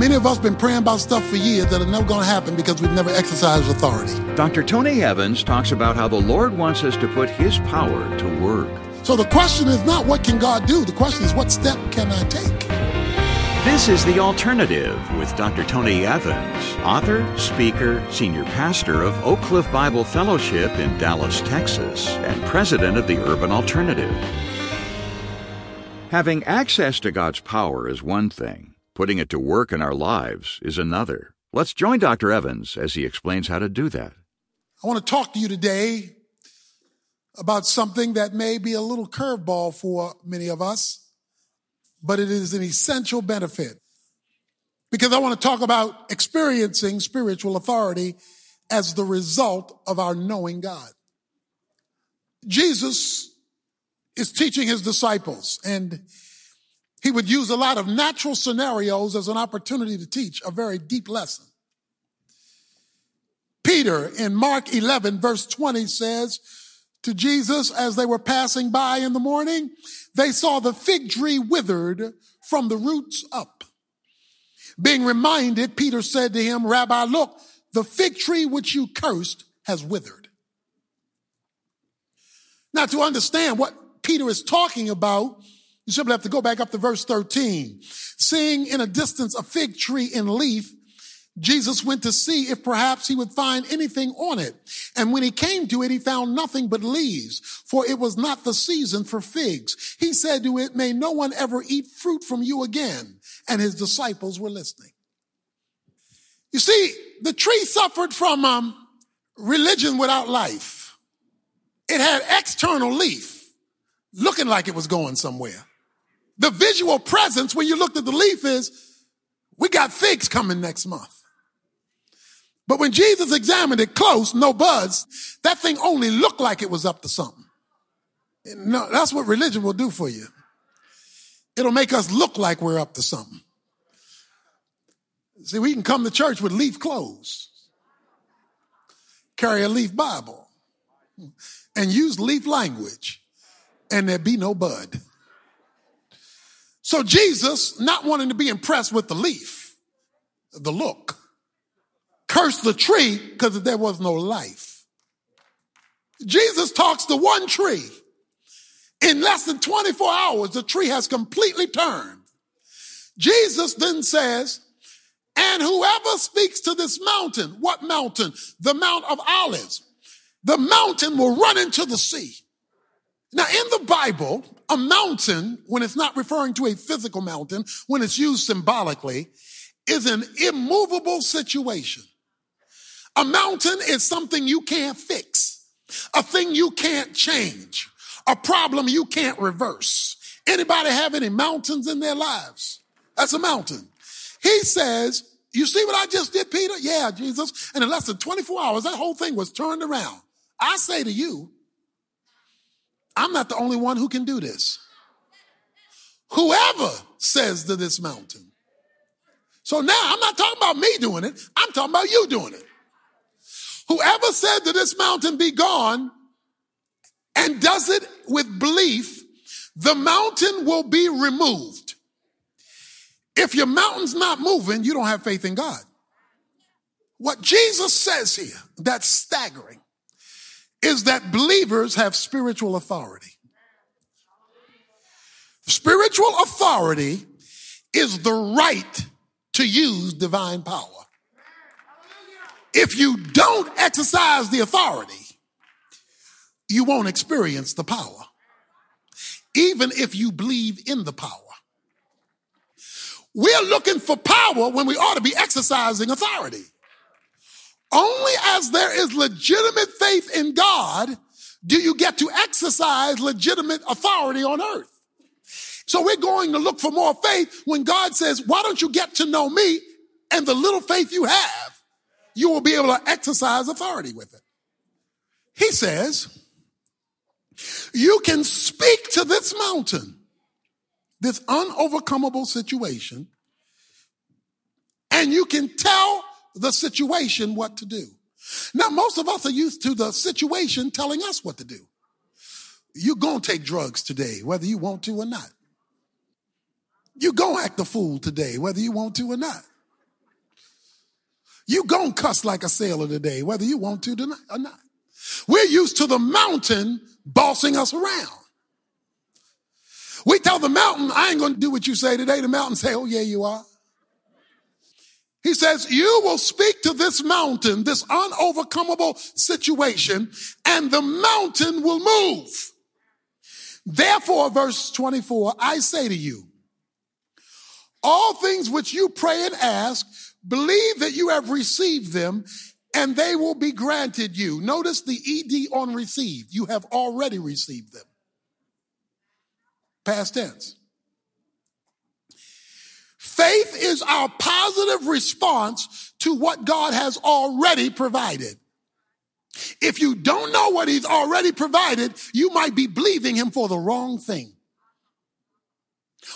Many of us been praying about stuff for years that are never going to happen because we've never exercised authority. Dr. Tony Evans talks about how the Lord wants us to put His power to work. So the question is not what can God do? The question is what step can I take? This is The Alternative with Dr. Tony Evans, author, speaker, senior pastor of Oak Cliff Bible Fellowship in Dallas, Texas, and president of the Urban Alternative. Having access to God's power is one thing, putting it to work in our lives is another. Let's join Dr. Evans as he explains how to do that. I want to talk to you today about something that may be a little curveball for many of us but it is an essential benefit. Because I want to talk about experiencing spiritual authority as the result of our knowing God. Jesus is teaching his disciples and he would use a lot of natural scenarios as an opportunity to teach a very deep lesson. Peter in Mark 11 verse 20 says to Jesus as they were passing by in the morning, they saw the fig tree withered from the roots up. Being reminded, Peter said to him, Rabbi, look, the fig tree which you cursed has withered. Now, to understand what Peter is talking about, you simply have to go back up to verse 13. Seeing in a distance a fig tree in leaf, Jesus went to see if perhaps he would find anything on it. And when he came to it, he found nothing but leaves, for it was not the season for figs. He said to it, may no one ever eat fruit from you again. And his disciples were listening. You see, the tree suffered from um, religion without life. It had external leaf, looking like it was going somewhere. The visual presence when you looked at the leaf is, we got figs coming next month. But when Jesus examined it close, no buds, that thing only looked like it was up to something. No, that's what religion will do for you. It'll make us look like we're up to something. See, we can come to church with leaf clothes, carry a leaf Bible, and use leaf language, and there be no bud. So Jesus, not wanting to be impressed with the leaf, the look, cursed the tree because there was no life. Jesus talks to one tree. In less than 24 hours, the tree has completely turned. Jesus then says, and whoever speaks to this mountain, what mountain? The Mount of Olives. The mountain will run into the sea. Now, in the Bible, a mountain, when it's not referring to a physical mountain, when it's used symbolically, is an immovable situation. A mountain is something you can't fix, a thing you can't change, a problem you can't reverse. Anybody have any mountains in their lives? That's a mountain. He says, you see what I just did, Peter? Yeah, Jesus. And in less than 24 hours, that whole thing was turned around. I say to you, I'm not the only one who can do this. Whoever says to this mountain. So now I'm not talking about me doing it. I'm talking about you doing it. Whoever said to this mountain be gone and does it with belief, the mountain will be removed. If your mountain's not moving, you don't have faith in God. What Jesus says here, that's staggering, is that believers have spiritual authority. Spiritual authority is the right to use divine power. If you don't exercise the authority, you won't experience the power, even if you believe in the power. We're looking for power when we ought to be exercising authority. Only as there is legitimate faith in God do you get to exercise legitimate authority on earth. So we're going to look for more faith when God says, why don't you get to know me and the little faith you have you will be able to exercise authority with it. He says, you can speak to this mountain, this unovercomable situation, and you can tell the situation what to do. Now, most of us are used to the situation telling us what to do. You're going to take drugs today, whether you want to or not. You're going to act a fool today, whether you want to or not. You're gonna cuss like a sailor today, whether you want to or not. We're used to the mountain bossing us around. We tell the mountain, I ain't gonna do what you say today. The mountain say, oh yeah, you are. He says, you will speak to this mountain, this unovercomable situation, and the mountain will move. Therefore, verse 24, I say to you, all things which you pray and ask, believe that you have received them and they will be granted you. Notice the ED on received. You have already received them. Past tense. Faith is our positive response to what God has already provided. If you don't know what he's already provided, you might be believing him for the wrong thing.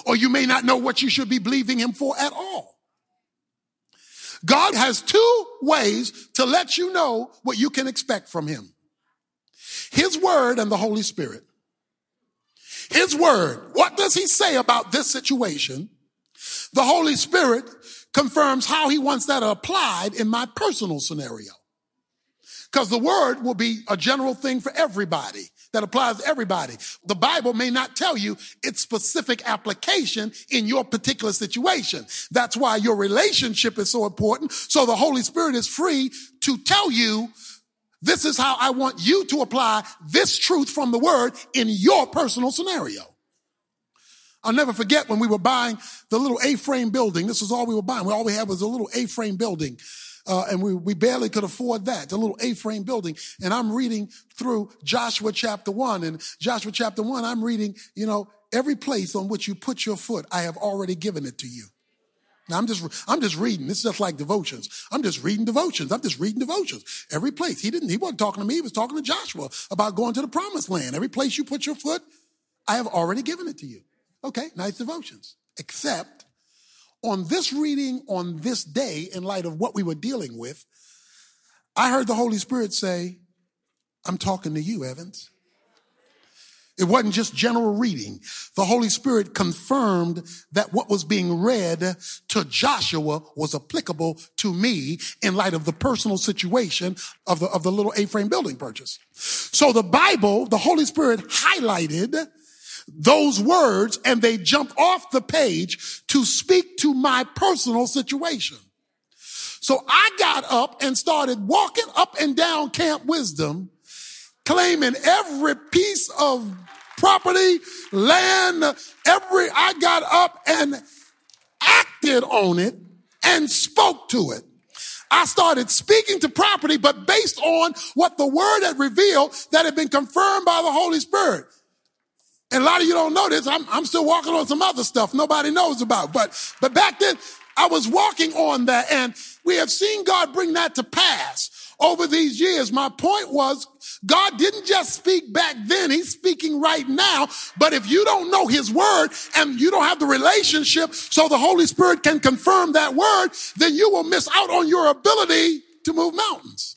Or you may not know what you should be believing him for at all. God has two ways to let you know what you can expect from him. His word and the Holy Spirit. His word. What does he say about this situation? The Holy Spirit confirms how he wants that applied in my personal scenario. Because the word will be a general thing for everybody that applies to everybody. The Bible may not tell you its specific application in your particular situation. That's why your relationship is so important. So the Holy Spirit is free to tell you this is how I want you to apply this truth from the word in your personal scenario. I'll never forget when we were buying the little A-frame building. This was all we were buying. All we had was a little A-frame building uh, and we, we barely could afford that, the little A-frame building. And I'm reading through Joshua chapter one and Joshua chapter one, I'm reading, you know, every place on which you put your foot, I have already given it to you. Now I'm just, I'm just reading. This is just like devotions. I'm just reading devotions. I'm just reading devotions. Every place. He didn't, he wasn't talking to me. He was talking to Joshua about going to the promised land. Every place you put your foot, I have already given it to you. Okay. Nice devotions. Except on this reading on this day, in light of what we were dealing with, I heard the Holy Spirit say, I'm talking to you, Evans. It wasn't just general reading. The Holy Spirit confirmed that what was being read to Joshua was applicable to me in light of the personal situation of the, of the little A-frame building purchase. So the Bible, the Holy Spirit highlighted those words and they jump off the page to speak to my personal situation. So I got up and started walking up and down Camp Wisdom, claiming every piece of property, land, every, I got up and acted on it and spoke to it. I started speaking to property, but based on what the word had revealed that had been confirmed by the Holy Spirit. And a lot of you don't know this. I'm, I'm still walking on some other stuff nobody knows about. But, but back then I was walking on that and we have seen God bring that to pass over these years. My point was God didn't just speak back then. He's speaking right now. But if you don't know his word and you don't have the relationship so the Holy Spirit can confirm that word, then you will miss out on your ability to move mountains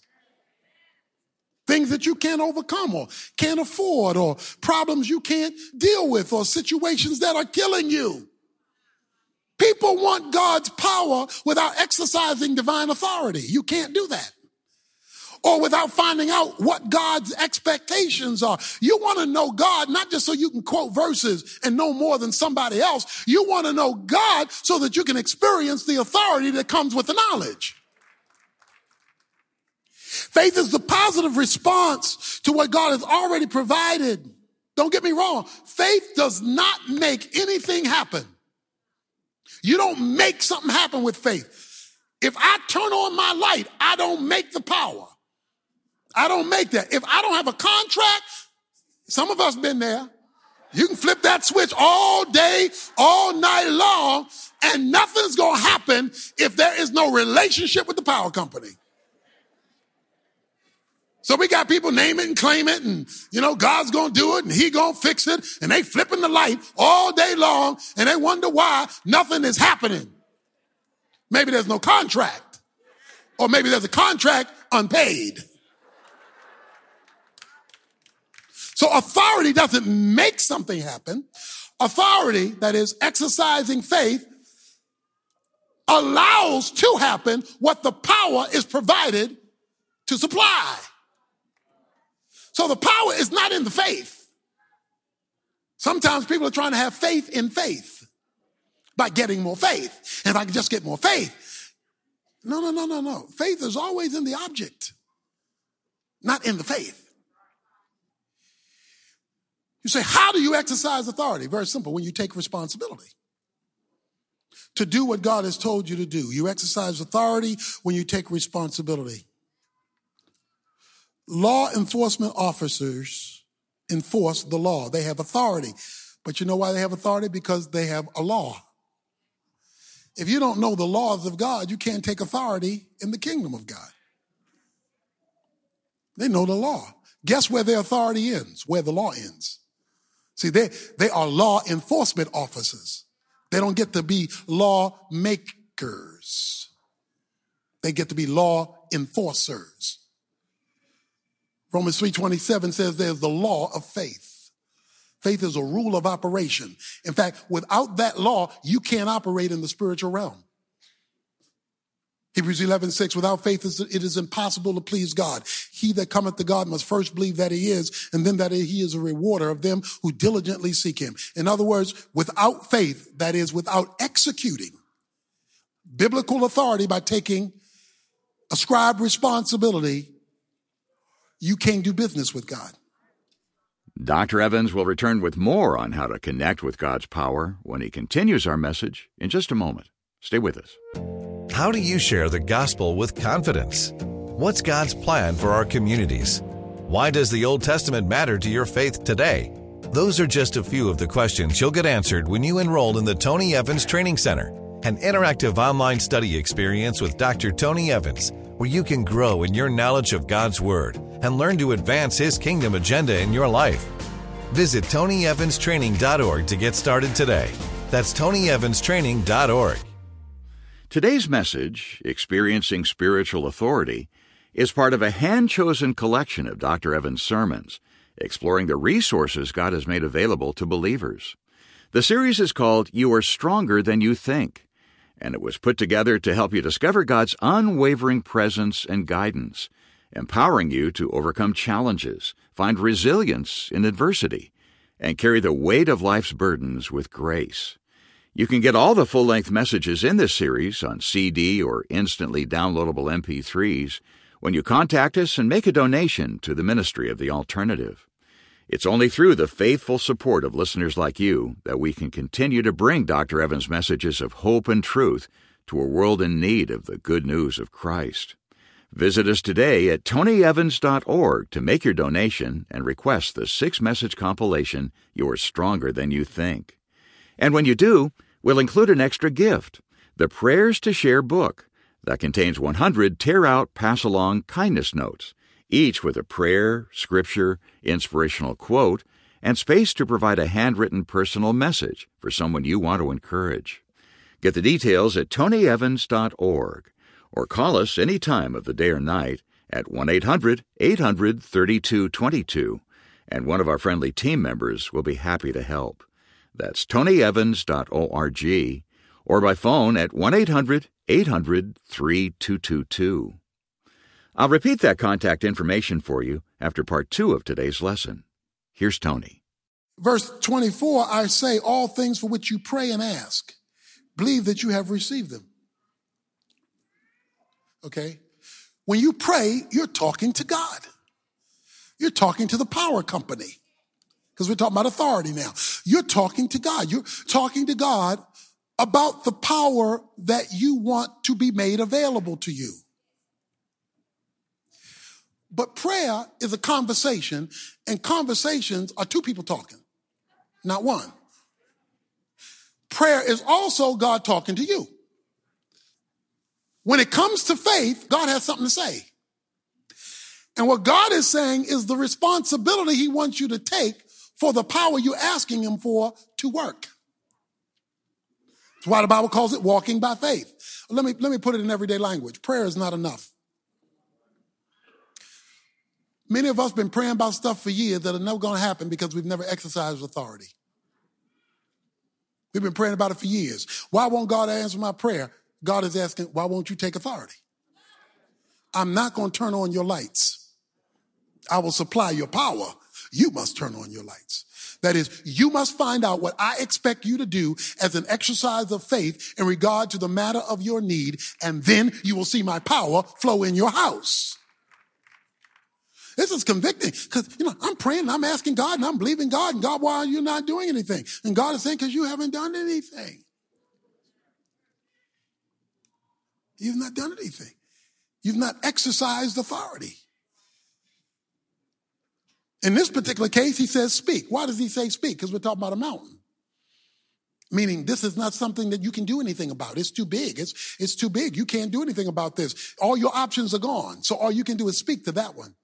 things that you can't overcome or can't afford or problems you can't deal with or situations that are killing you. People want God's power without exercising divine authority. You can't do that. Or without finding out what God's expectations are. You want to know God not just so you can quote verses and know more than somebody else. You want to know God so that you can experience the authority that comes with the knowledge. Faith is the positive response to what God has already provided. Don't get me wrong. Faith does not make anything happen. You don't make something happen with faith. If I turn on my light, I don't make the power. I don't make that. If I don't have a contract, some of us been there. You can flip that switch all day, all night long, and nothing's going to happen if there is no relationship with the power company. So we got people name it and claim it and, you know, God's going to do it and he going to fix it and they flipping the light all day long and they wonder why nothing is happening. Maybe there's no contract or maybe there's a contract unpaid. So authority doesn't make something happen. Authority, that is exercising faith, allows to happen what the power is provided to supply. So the power is not in the faith. Sometimes people are trying to have faith in faith by getting more faith. And if I can just get more faith. No, no, no, no, no. Faith is always in the object, not in the faith. You say, how do you exercise authority? Very simple, when you take responsibility to do what God has told you to do. You exercise authority when you take responsibility. Law enforcement officers enforce the law. They have authority. But you know why they have authority? Because they have a law. If you don't know the laws of God, you can't take authority in the kingdom of God. They know the law. Guess where their authority ends? Where the law ends. See, they, they are law enforcement officers. They don't get to be law makers. They get to be law enforcers. Romans 3:27 says there's the law of faith. Faith is a rule of operation. In fact, without that law, you can't operate in the spiritual realm. Hebrews 11, 6, without faith it is impossible to please God. He that cometh to God must first believe that he is, and then that he is a rewarder of them who diligently seek him. In other words, without faith, that is without executing biblical authority by taking ascribed responsibility, you can't do business with God. Dr. Evans will return with more on how to connect with God's power when he continues our message in just a moment. Stay with us. How do you share the gospel with confidence? What's God's plan for our communities? Why does the Old Testament matter to your faith today? Those are just a few of the questions you'll get answered when you enroll in the Tony Evans Training Center, an interactive online study experience with Dr. Tony Evans, where you can grow in your knowledge of God's Word and learn to advance His kingdom agenda in your life. Visit TonyEvansTraining.org to get started today. That's TonyEvansTraining.org. Today's message, Experiencing Spiritual Authority, is part of a hand chosen collection of Dr. Evans' sermons, exploring the resources God has made available to believers. The series is called You Are Stronger Than You Think, and it was put together to help you discover God's unwavering presence and guidance, empowering you to overcome challenges, find resilience in adversity, and carry the weight of life's burdens with grace. You can get all the full length messages in this series on CD or instantly downloadable MP3s when you contact us and make a donation to the Ministry of the Alternative. It's only through the faithful support of listeners like you that we can continue to bring Dr. Evans' messages of hope and truth to a world in need of the good news of Christ. Visit us today at tonyevans.org to make your donation and request the six message compilation, You're Stronger Than You Think. And when you do, We'll include an extra gift the Prayers to Share book that contains 100 tear out, pass along kindness notes, each with a prayer, scripture, inspirational quote, and space to provide a handwritten personal message for someone you want to encourage. Get the details at tonyevans.org or call us any time of the day or night at 1 800 800 3222, and one of our friendly team members will be happy to help. That's tonyevans.org or by phone at 1 800 800 3222. I'll repeat that contact information for you after part two of today's lesson. Here's Tony. Verse 24 I say, All things for which you pray and ask, believe that you have received them. Okay? When you pray, you're talking to God, you're talking to the power company because we're talking about authority now. You're talking to God. You're talking to God about the power that you want to be made available to you. But prayer is a conversation, and conversations are two people talking, not one. Prayer is also God talking to you. When it comes to faith, God has something to say. And what God is saying is the responsibility He wants you to take for the power you're asking him for to work. That's why the Bible calls it walking by faith. Let me, let me put it in everyday language. Prayer is not enough. Many of us been praying about stuff for years that are never going to happen because we've never exercised authority. We've been praying about it for years. Why won't God answer my prayer? God is asking, why won't you take authority? I'm not going to turn on your lights. I will supply your power. You must turn on your lights. That is, you must find out what I expect you to do as an exercise of faith in regard to the matter of your need, and then you will see my power flow in your house. This is convicting because, you know, I'm praying, I'm asking God, and I'm believing God, and God, why are you not doing anything? And God is saying, because you haven't done anything. You've not done anything. You've not exercised authority. In this particular case, he says speak. Why does he say speak? Because we're talking about a mountain. Meaning this is not something that you can do anything about. It's too big. It's, it's too big. You can't do anything about this. All your options are gone. So all you can do is speak to that one.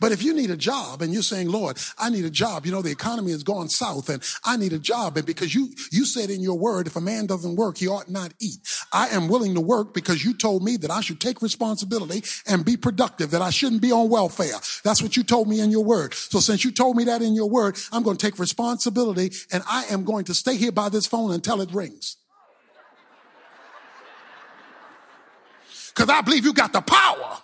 But if you need a job and you're saying, Lord, I need a job, you know, the economy has gone south and I need a job. And because you, you said in your word, if a man doesn't work, he ought not eat. I am willing to work because you told me that I should take responsibility and be productive, that I shouldn't be on welfare. That's what you told me in your word. So since you told me that in your word, I'm going to take responsibility and I am going to stay here by this phone until it rings. Cause I believe you got the power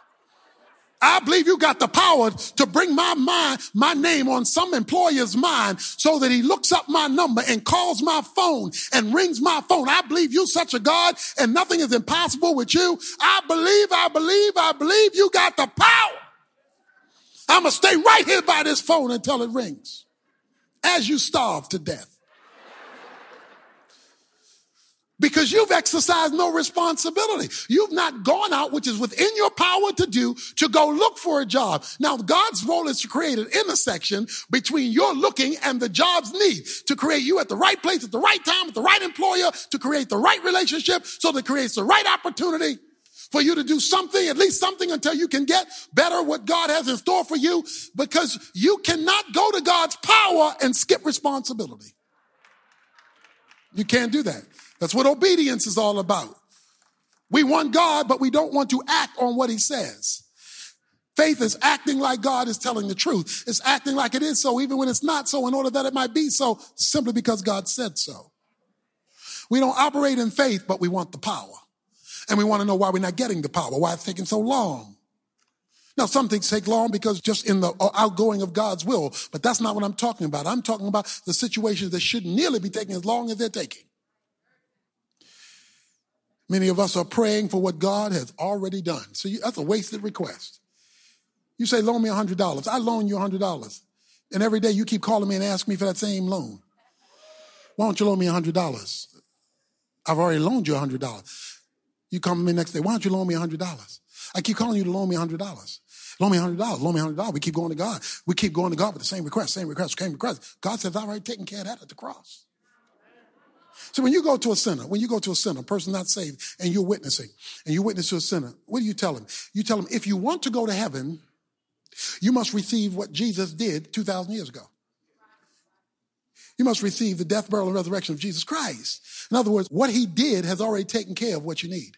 I believe you got the power to bring my mind, my name on some employer's mind so that he looks up my number and calls my phone and rings my phone. I believe you such a God and nothing is impossible with you. I believe, I believe, I believe you got the power. I'm going to stay right here by this phone until it rings as you starve to death because you've exercised no responsibility. You've not gone out, which is within your power to do, to go look for a job. Now, God's role is to create an intersection between your looking and the job's need, to create you at the right place, at the right time, with the right employer, to create the right relationship, so that creates the right opportunity for you to do something, at least something until you can get better what God has in store for you, because you cannot go to God's power and skip responsibility. You can't do that. That's what obedience is all about. We want God, but we don't want to act on what he says. Faith is acting like God is telling the truth. It's acting like it is so, even when it's not so, in order that it might be so, simply because God said so. We don't operate in faith, but we want the power. And we want to know why we're not getting the power, why it's taking so long. Now, some things take long because just in the outgoing of God's will, but that's not what I'm talking about. I'm talking about the situations that shouldn't nearly be taking as long as they're taking. Many of us are praying for what God has already done. So you, that's a wasted request. You say, loan me $100. I loan you $100. And every day you keep calling me and asking me for that same loan. Why don't you loan me $100? I've already loaned you $100. You come to me next day, why don't you loan me $100? I keep calling you to loan me $100. Loan me $100, loan me $100. We keep going to God. We keep going to God with the same request, same request, same request. God says, I've already taken care of that at the cross. So when you go to a sinner, when you go to a sinner, a person not saved, and you're witnessing, and you witness to a sinner, what do you tell him? You tell him, if you want to go to heaven, you must receive what Jesus did 2,000 years ago. You must receive the death, burial, and resurrection of Jesus Christ. In other words, what he did has already taken care of what you need.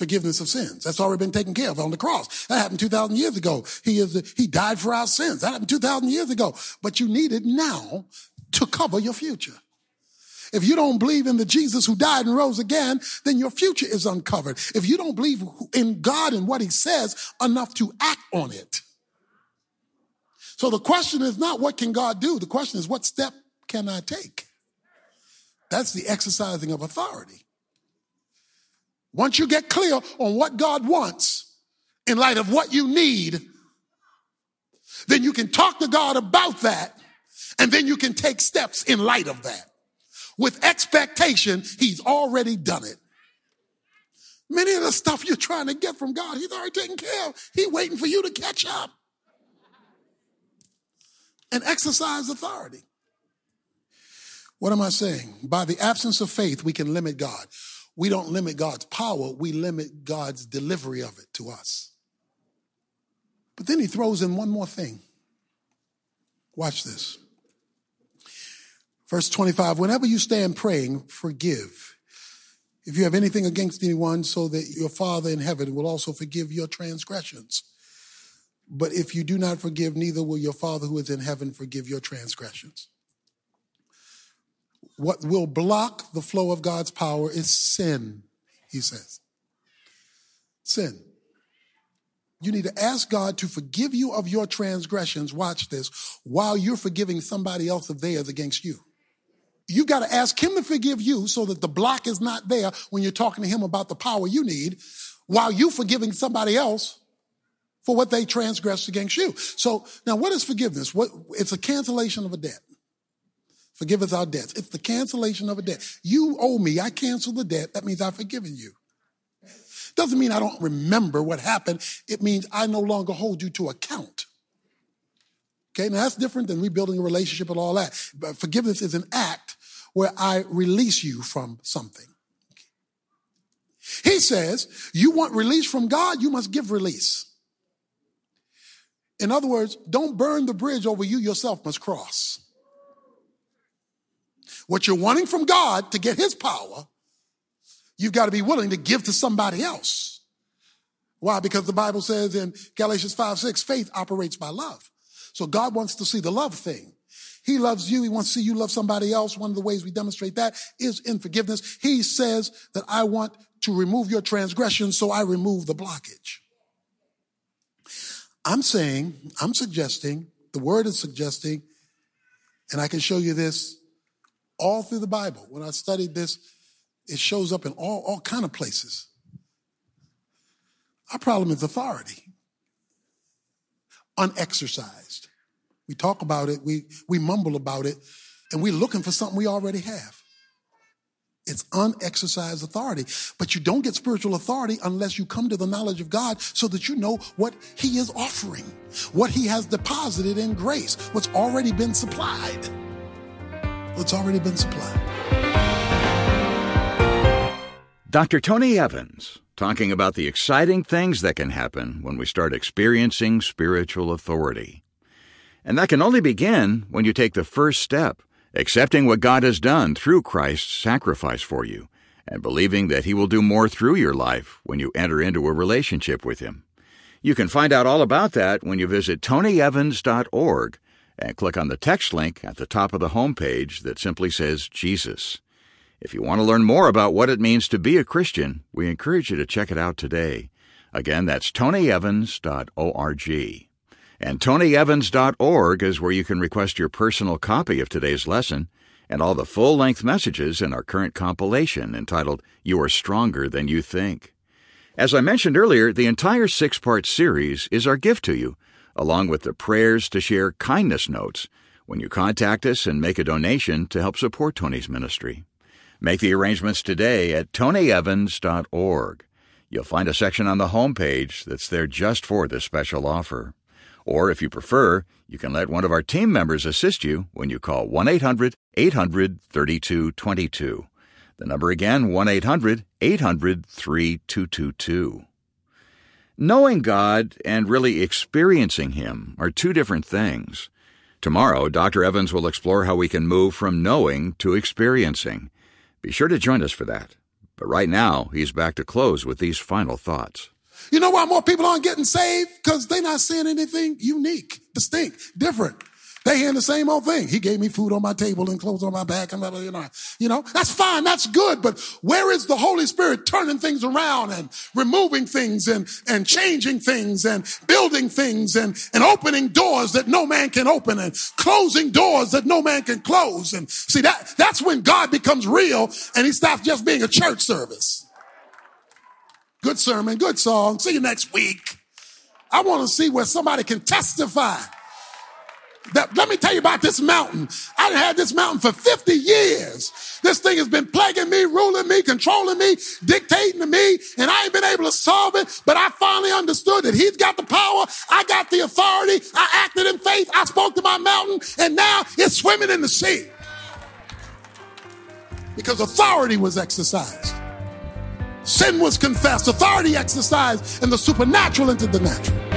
Forgiveness of sins. That's already been taken care of on the cross. That happened 2,000 years ago. He is, he died for our sins. That happened 2,000 years ago. But you need it now to cover your future. If you don't believe in the Jesus who died and rose again, then your future is uncovered. If you don't believe in God and what he says enough to act on it. So the question is not what can God do? The question is what step can I take? That's the exercising of authority. Once you get clear on what God wants in light of what you need, then you can talk to God about that and then you can take steps in light of that with expectation, he's already done it. Many of the stuff you're trying to get from God, he's already taken care of. He's waiting for you to catch up and exercise authority. What am I saying? By the absence of faith, we can limit God. We don't limit God's power, we limit God's delivery of it to us. But then he throws in one more thing. Watch this. Verse 25, whenever you stand praying, forgive. If you have anything against anyone, so that your Father in heaven will also forgive your transgressions. But if you do not forgive, neither will your Father who is in heaven forgive your transgressions. What will block the flow of God's power is sin, he says. Sin. You need to ask God to forgive you of your transgressions. Watch this while you're forgiving somebody else of theirs against you. you've got to ask him to forgive you so that the block is not there when you're talking to him about the power you need while you're forgiving somebody else for what they transgressed against you. So now what is forgiveness? What, it's a cancellation of a debt. Forgive us our debts. It's the cancellation of a debt. You owe me. I cancel the debt. That means I've forgiven you. Doesn't mean I don't remember what happened. It means I no longer hold you to account. Okay, now that's different than rebuilding a relationship and all that. But forgiveness is an act where I release you from something. He says, you want release from God, you must give release. In other words, don't burn the bridge over you yourself must cross. What you're wanting from God to get his power, you've got to be willing to give to somebody else. Why? Because the Bible says in Galatians 5, 6, faith operates by love. So God wants to see the love thing. He loves you. He wants to see you love somebody else. One of the ways we demonstrate that is in forgiveness. He says that I want to remove your transgression, so I remove the blockage. I'm saying, I'm suggesting, the word is suggesting, and I can show you this all through the Bible. When I studied this, it shows up in all, all kind of places. Our problem is authority. Unexercised. We talk about it, we, we mumble about it, and we're looking for something we already have. It's unexercised authority. But you don't get spiritual authority unless you come to the knowledge of God so that you know what He is offering, what He has deposited in grace, what's already been supplied. What's already been supplied. Dr. Tony Evans talking about the exciting things that can happen when we start experiencing spiritual authority. And that can only begin when you take the first step accepting what God has done through Christ's sacrifice for you, and believing that He will do more through your life when you enter into a relationship with Him. You can find out all about that when you visit tonyevans.org and click on the text link at the top of the homepage that simply says Jesus. If you want to learn more about what it means to be a Christian, we encourage you to check it out today. Again, that's tonyevans.org. And TonyEvans.org is where you can request your personal copy of today's lesson and all the full length messages in our current compilation entitled You Are Stronger Than You Think. As I mentioned earlier, the entire six part series is our gift to you, along with the prayers to share kindness notes when you contact us and make a donation to help support Tony's ministry. Make the arrangements today at TonyEvans.org. You'll find a section on the homepage that's there just for this special offer. Or if you prefer, you can let one of our team members assist you when you call 1 800 800 3222. The number again, 1 800 800 3222. Knowing God and really experiencing Him are two different things. Tomorrow, Dr. Evans will explore how we can move from knowing to experiencing. Be sure to join us for that. But right now, he's back to close with these final thoughts. You know why more people aren't getting saved? Because they're not seeing anything unique, distinct, different. They hearing the same old thing. He gave me food on my table and clothes on my back and blah, blah, you know. You know, that's fine. That's good. But where is the Holy Spirit turning things around and removing things and, and changing things and building things and, and opening doors that no man can open and closing doors that no man can close? And see that, that's when God becomes real and he stops just being a church service. Good sermon, good song. See you next week. I want to see where somebody can testify. That, let me tell you about this mountain. I had this mountain for 50 years. This thing has been plaguing me, ruling me, controlling me, dictating to me, and I ain't been able to solve it. But I finally understood that he's got the power. I got the authority. I acted in faith. I spoke to my mountain, and now it's swimming in the sea. Because authority was exercised. Sin was confessed, authority exercised, and the supernatural into the natural.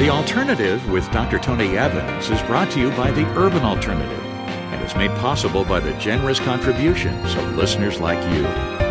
The Alternative with Dr. Tony Evans is brought to you by the Urban Alternative and is made possible by the generous contributions of listeners like you.